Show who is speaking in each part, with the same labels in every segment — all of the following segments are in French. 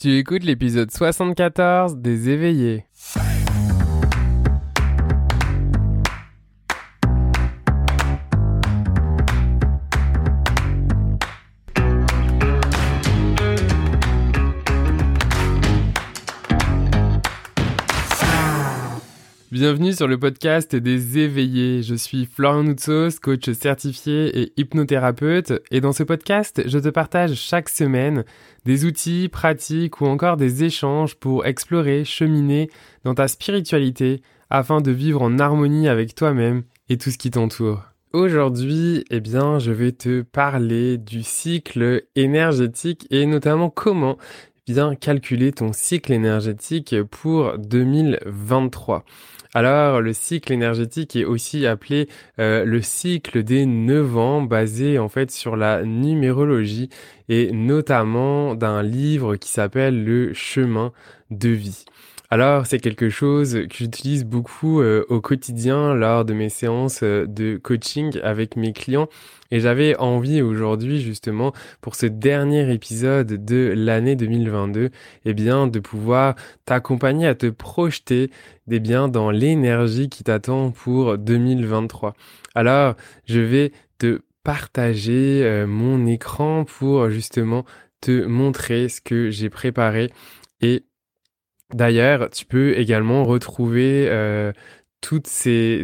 Speaker 1: Tu écoutes l'épisode 74 des éveillés. Bienvenue sur le podcast des éveillés. Je suis Florian Noutsos, coach certifié et hypnothérapeute. Et dans ce podcast, je te partage chaque semaine des outils, pratiques ou encore des échanges pour explorer, cheminer dans ta spiritualité afin de vivre en harmonie avec toi-même et tout ce qui t'entoure. Aujourd'hui, eh bien, je vais te parler du cycle énergétique et notamment comment calculer ton cycle énergétique pour 2023. Alors, le cycle énergétique est aussi appelé euh, le cycle des 9 ans, basé en fait sur la numérologie et notamment d'un livre qui s'appelle Le chemin de vie. Alors, c'est quelque chose que j'utilise beaucoup euh, au quotidien lors de mes séances euh, de coaching avec mes clients. Et j'avais envie aujourd'hui, justement, pour ce dernier épisode de l'année 2022, eh bien, de pouvoir t'accompagner à te projeter eh biens dans l'énergie qui t'attend pour 2023. Alors, je vais te partager euh, mon écran pour justement te montrer ce que j'ai préparé et D'ailleurs, tu peux également retrouver euh, toutes ces,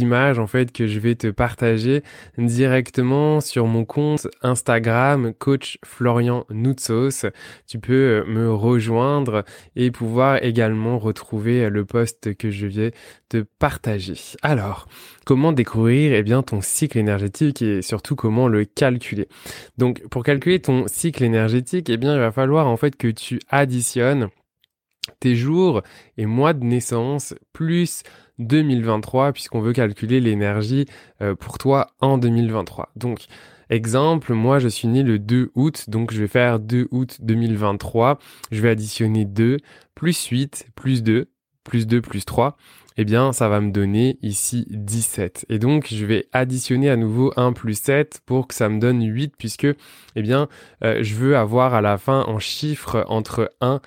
Speaker 1: images en fait que je vais te partager directement sur mon compte Instagram coach Florian Noutsos. Tu peux euh, me rejoindre et pouvoir également retrouver le post que je viens te partager. Alors, comment découvrir eh bien ton cycle énergétique et surtout comment le calculer? Donc pour calculer ton cycle énergétique, eh bien il va falloir en fait que tu additionnes tes jours et mois de naissance plus 2023 puisqu'on veut calculer l'énergie euh, pour toi en 2023. Donc exemple, moi je suis né le 2 août, donc je vais faire 2 août 2023, je vais additionner 2 plus 8 plus 2 plus 2 plus 3 eh bien, ça va me donner ici 17. Et donc, je vais additionner à nouveau 1 plus 7 pour que ça me donne 8, puisque, eh bien, euh, je veux avoir à la fin en chiffre entre 1 et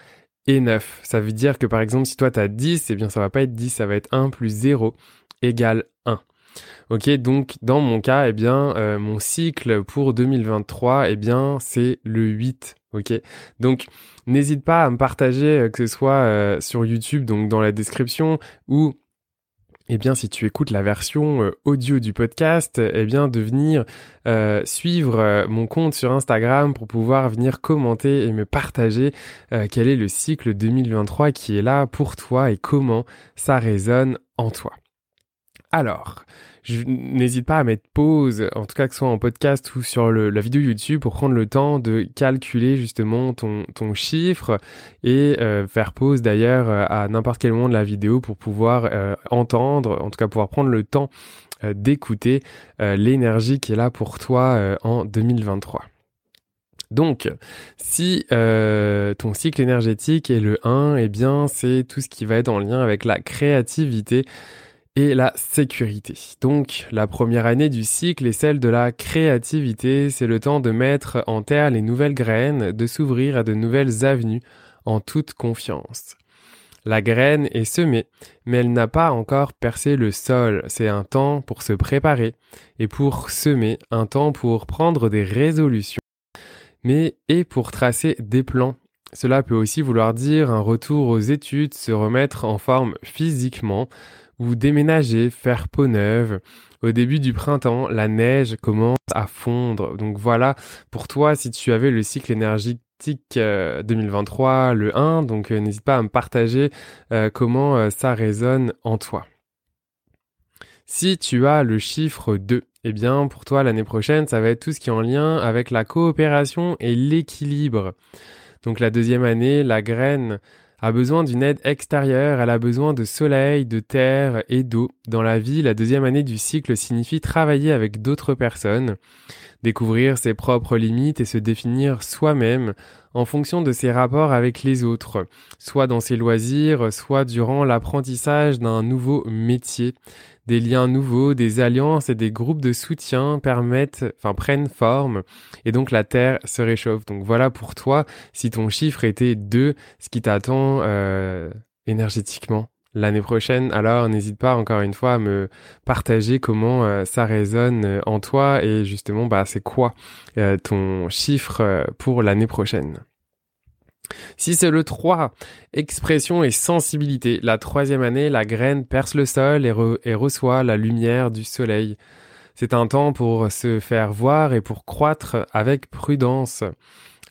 Speaker 1: 9. Ça veut dire que par exemple, si toi tu as 10, eh bien ça va pas être 10, ça va être 1 plus 0 égale 1. Ok, donc dans mon cas, eh bien, euh, mon cycle pour 2023, eh bien, c'est le 8. Ok, donc n'hésite pas à me partager, euh, que ce soit euh, sur YouTube, donc dans la description, ou eh bien, si tu écoutes la version euh, audio du podcast, eh bien, de venir euh, suivre euh, mon compte sur Instagram pour pouvoir venir commenter et me partager quel est le cycle 2023 qui est là pour toi et comment ça résonne en toi. Alors, n'hésite pas à mettre pause, en tout cas que ce soit en podcast ou sur la vidéo YouTube, pour prendre le temps de calculer justement ton, ton chiffre et euh, faire pause d'ailleurs euh, à n'importe quel moment de la vidéo pour pouvoir euh, entendre, en tout cas pouvoir prendre le temps d'écouter l'énergie qui est là pour toi en 2023. Donc, si ton cycle énergétique est le 1, eh bien, c'est tout ce qui va être en lien avec la créativité, et la sécurité. Donc la première année du cycle est celle de la créativité, c'est le temps de mettre en terre les nouvelles graines, de s'ouvrir à de nouvelles avenues en toute confiance. La graine est semée, mais elle n'a pas encore percé le sol. C'est un temps pour se préparer et pour semer, un temps pour prendre des résolutions, mais et pour tracer des plans. Cela peut aussi vouloir dire un retour aux études, se remettre en forme physiquement, ou déménager, faire peau neuve. Au début du printemps, la neige commence à fondre. Donc voilà, pour toi, si tu avais le cycle énergétique 2023, euh, le 1, donc euh, n'hésite pas à me partager euh, comment ça résonne en toi. Si tu as le chiffre 2, eh bien pour toi l'année prochaine, ça va être tout ce qui est en lien avec la coopération et l'équilibre. Donc la deuxième année, la graine a besoin d'une aide extérieure, elle a besoin de soleil, de terre et d'eau. Dans la vie, la deuxième année du cycle signifie travailler avec d'autres personnes, découvrir ses propres limites et se définir soi-même en fonction de ses rapports avec les autres, soit dans ses loisirs, soit durant l'apprentissage d'un nouveau métier. Des liens nouveaux, des alliances et des groupes de soutien permettent, enfin prennent forme et donc la Terre se réchauffe. Donc voilà pour toi, si ton chiffre était 2, ce qui t'attend euh, énergétiquement l'année prochaine. Alors n'hésite pas encore une fois à me partager comment euh, ça résonne euh, en toi et justement bah c'est quoi ton chiffre pour l'année prochaine. Si c'est le 3, expression et sensibilité. La troisième année, la graine perce le sol et, reçoit la lumière du soleil. C'est un temps pour se faire voir et pour croître avec prudence.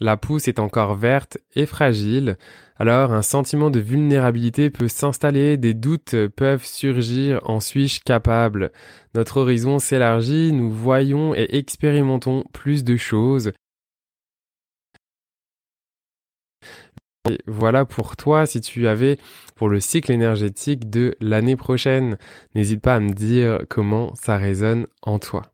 Speaker 1: La pousse est encore verte et fragile, alors un sentiment de vulnérabilité peut s'installer, des doutes peuvent surgir, en suis-je capable? Notre horizon s'élargit, nous voyons et expérimentons plus de choses, voilà pour toi si tu avais pour le cycle énergétique de l'année prochaine. N'hésite pas à me dire comment ça résonne en toi.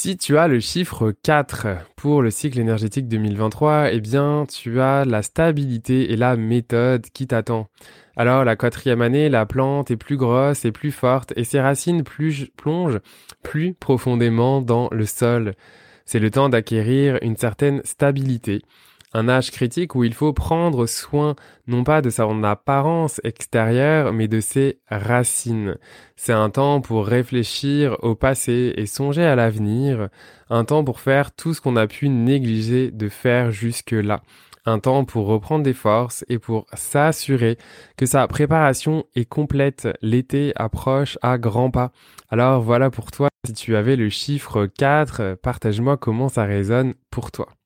Speaker 1: Si tu as le chiffre 4 pour le cycle énergétique 2023, eh bien, tu as la stabilité et la méthode qui t'attend. Alors, la quatrième année, la plante est plus grosse et plus forte et ses racines plongent plus profondément dans le sol. C'est le temps d'acquérir une certaine stabilité un âge critique où il faut prendre soin non pas de son apparence extérieure, mais de ses racines. C'est un temps pour réfléchir au passé et songer à l'avenir, un temps pour faire tout ce qu'on a pu négliger de faire jusque-là, un temps pour reprendre des forces et pour s'assurer que sa préparation est complète. L'été approche à grands pas. Alors voilà pour toi, si tu avais le chiffre 4, partage-moi comment ça résonne pour toi.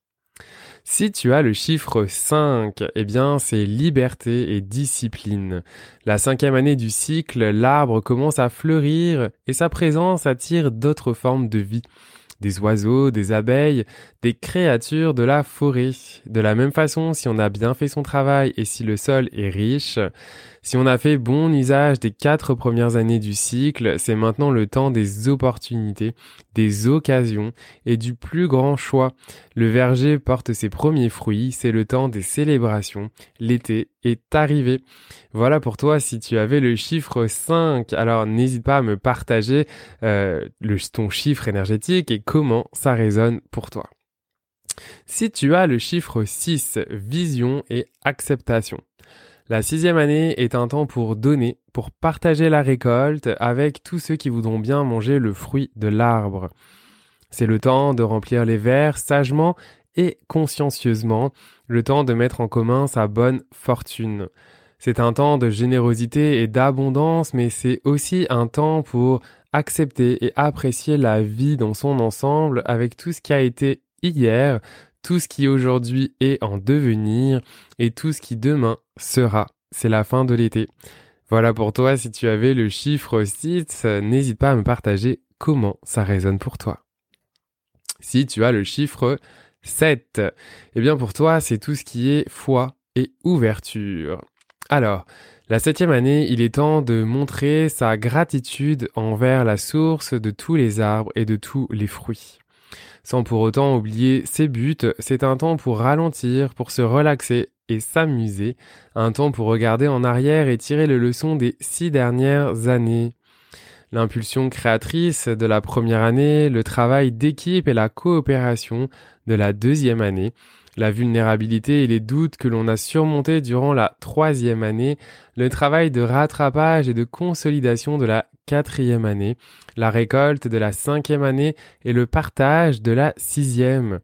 Speaker 1: Si tu as le chiffre 5, eh bien c'est liberté et discipline. La cinquième année du cycle, l'arbre commence à fleurir et sa présence attire d'autres formes de vie. Des oiseaux, des abeilles, des créatures de la forêt. De la même façon, si on a bien fait son travail et si le sol est riche, si on a fait bon usage des quatre premières années du cycle, c'est maintenant le temps des opportunités, des occasions et du plus grand choix. Le verger porte ses premiers fruits, c'est le temps des célébrations. L'été est arrivé. Voilà pour toi si tu avais le chiffre 5. Alors n'hésite pas à me partager euh, le, ton chiffre énergétique et comment ça résonne pour toi. Si tu as le chiffre 6, vision et acceptation. La sixième année est un temps pour donner, pour partager la récolte avec tous ceux qui voudront bien manger le fruit de l'arbre. C'est le temps de remplir les verres sagement et consciencieusement, le temps de mettre en commun sa bonne fortune. C'est un temps de générosité et d'abondance, mais c'est aussi un temps pour accepter et apprécier la vie dans son ensemble avec tout ce qui a été hier, tout ce qui aujourd'hui est en devenir et tout ce qui demain sera. C'est la fin de l'été. Voilà pour toi, si tu avais le chiffre 6, n'hésite pas à me partager comment ça résonne pour toi. Si tu as le chiffre 7, eh bien pour toi, c'est tout ce qui est foi et ouverture. Alors, la septième année, il est temps de montrer sa gratitude envers la source de tous les arbres et de tous les fruits sans pour autant oublier ses buts. C'est un temps pour ralentir, pour se relaxer et s'amuser, un temps pour regarder en arrière et tirer les leçons des six dernières années. L'impulsion créatrice de la première année, le travail d'équipe et la coopération de la deuxième année, la vulnérabilité et les doutes que l'on a surmontés durant la troisième année, le travail de rattrapage et de consolidation de la quatrième année, la récolte de la cinquième année et le partage de la sixième.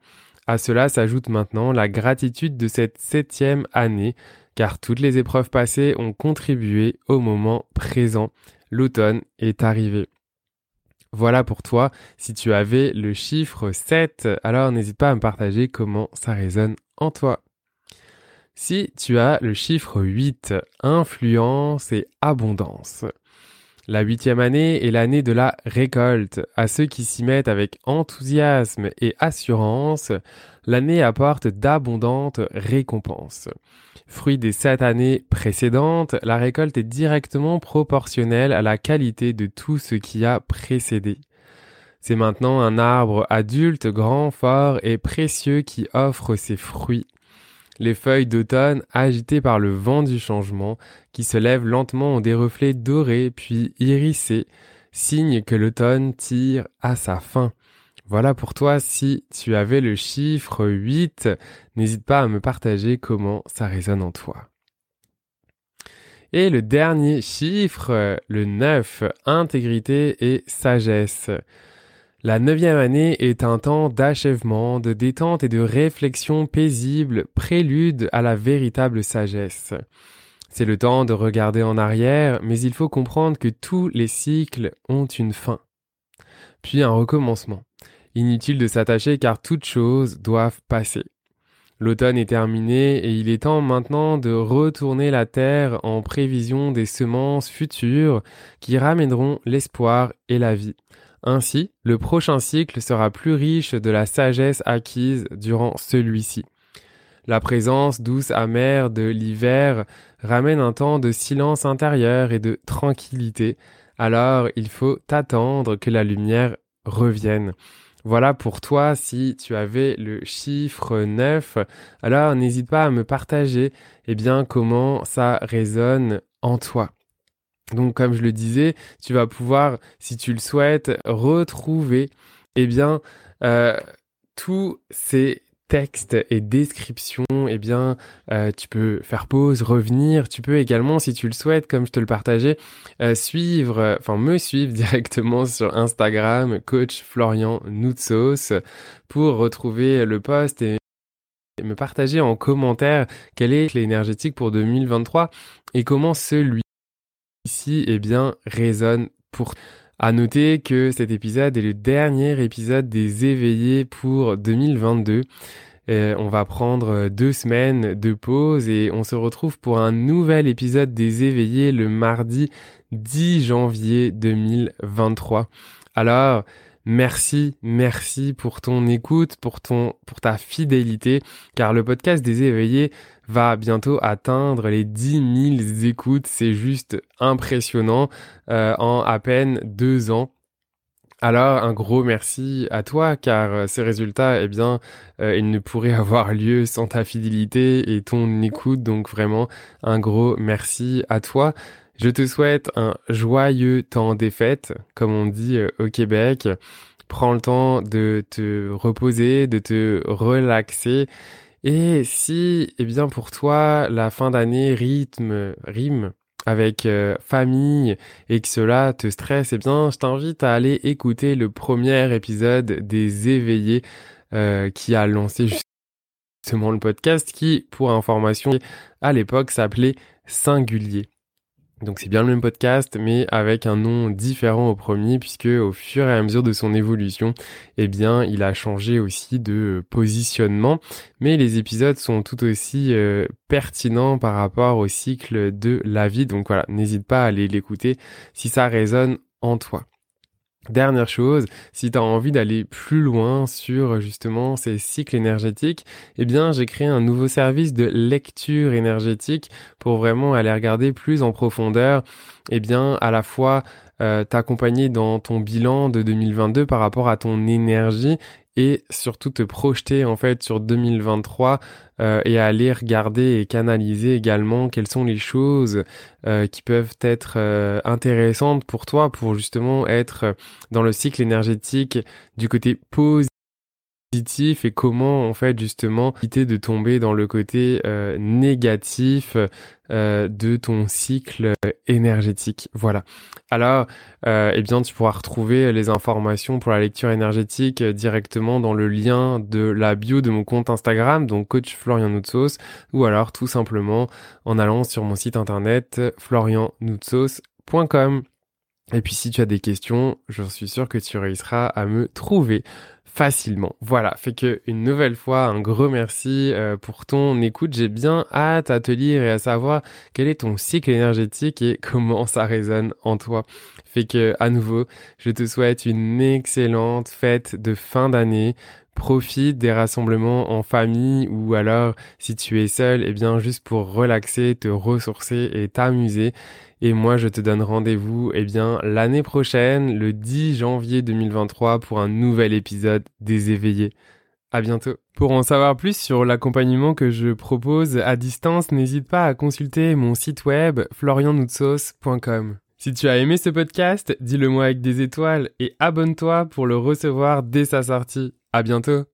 Speaker 1: À cela s'ajoute maintenant la gratitude de cette septième année, car toutes les épreuves passées ont contribué au moment présent. L'automne est arrivé. Voilà pour toi. Si tu avais le chiffre 7, alors n'hésite pas à me partager comment ça résonne en toi. Si tu as le chiffre 8, influence et abondance. La huitième année est l'année de la récolte. À ceux qui s'y mettent avec enthousiasme et assurance, l'année apporte d'abondantes récompenses. Fruit des sept années précédentes, la récolte est directement proportionnelle à la qualité de tout ce qui a précédé. C'est maintenant un arbre adulte, grand, fort et précieux qui offre ses fruits. Les feuilles d'automne agitées par le vent du changement, qui se lèvent lentement ont des reflets dorés puis irisés, signe que l'automne tire à sa fin. Voilà pour toi si tu avais le chiffre 8, n'hésite pas à me partager comment ça résonne en toi. Et le dernier chiffre, le 9, intégrité et sagesse. La neuvième année est un temps d'achèvement, de détente et de réflexion paisible, prélude à la véritable sagesse. C'est le temps de regarder en arrière, mais il faut comprendre que tous les cycles ont une fin. Puis un recommencement. Inutile de s'attacher car toutes choses doivent passer. L'automne est terminé et il est temps maintenant de retourner la terre en prévision des semences futures qui ramèneront l'espoir et la vie. Ainsi, le prochain cycle sera plus riche de la sagesse acquise durant celui-ci. La présence douce amère de l'hiver ramène un temps de silence intérieur et de tranquillité, alors il faut attendre que la lumière revienne. Voilà pour toi si tu avais le chiffre 9. Alors n'hésite pas à me partager eh bien comment ça résonne en toi. Donc comme je le disais, tu vas pouvoir, si tu le souhaites, retrouver eh bien euh, tous ces texte et description, eh bien, euh, tu peux faire pause, revenir. Tu peux également, si tu le souhaites, comme je te le partageais, euh, suivre, enfin me suivre directement sur Instagram, coach Florian Noutsos, pour retrouver le post et me partager en commentaire quelle est l'énergétique pour 2023 et comment celui-ci, eh bien, résonne pour à noter que cet épisode est le dernier épisode des éveillés pour 2022. Euh, on va prendre deux semaines de pause et on se retrouve pour un nouvel épisode des éveillés le mardi 10 janvier 2023. Alors, merci, merci pour ton écoute, pour ton, pour ta fidélité, car le podcast des éveillés va bientôt atteindre les 10 000 écoutes. C'est juste impressionnant euh, en à peine deux ans. Alors un gros merci à toi car euh, ces résultats, eh bien, euh, ils ne pourraient avoir lieu sans ta fidélité et ton écoute. Donc vraiment un gros merci à toi. Je te souhaite un joyeux temps des fêtes, comme on dit au Québec. Prends le temps de te reposer, de te relaxer et si, eh bien, pour toi, la fin d'année rythme, rime avec euh, famille et que cela te stresse, eh bien, je t'invite à aller écouter le premier épisode des éveillés euh, qui a lancé justement le podcast qui, pour information, à l'époque s'appelait Singulier. Donc c'est bien le même podcast, mais avec un nom différent au premier, puisque au fur et à mesure de son évolution, eh bien, il a changé aussi de positionnement. Mais les épisodes sont tout aussi euh, pertinents par rapport au cycle de la vie. Donc voilà, n'hésite pas à aller l'écouter si ça résonne en toi. Dernière chose, si tu as envie d'aller plus loin sur justement ces cycles énergétiques, eh bien j'ai créé un nouveau service de lecture énergétique pour vraiment aller regarder plus en profondeur, eh bien à la fois euh, t'accompagner dans ton bilan de 2022 par rapport à ton énergie et surtout te projeter en fait sur 2023 euh, et aller regarder et canaliser également quelles sont les choses euh, qui peuvent être euh, intéressantes pour toi pour justement être dans le cycle énergétique du côté positif positif et comment en fait justement éviter de tomber dans le côté euh, négatif euh, de ton cycle énergétique. Voilà. Alors, euh, eh bien, tu pourras retrouver les informations pour la lecture énergétique directement dans le lien de la bio de mon compte Instagram, donc coach Florian Noutsos, ou alors tout simplement en allant sur mon site internet florianoutsos.com. Et puis si tu as des questions, je suis sûr que tu réussiras à me trouver facilement. Voilà, fait que une nouvelle fois un gros merci euh, pour ton écoute. J'ai bien hâte à te lire et à savoir quel est ton cycle énergétique et comment ça résonne en toi. Fait que à nouveau, je te souhaite une excellente fête de fin d'année. Profite des rassemblements en famille ou alors si tu es seul, eh bien juste pour relaxer, te ressourcer et t'amuser. Et moi, je te donne rendez-vous, eh bien, l'année prochaine, le 10 janvier 2023, pour un nouvel épisode des éveillés. À bientôt. Pour en savoir plus sur l'accompagnement que je propose à distance, n'hésite pas à consulter mon site web florianoutsos.com. Si tu as aimé ce podcast, dis-le moi avec des étoiles et abonne-toi pour le recevoir dès sa sortie. À bientôt.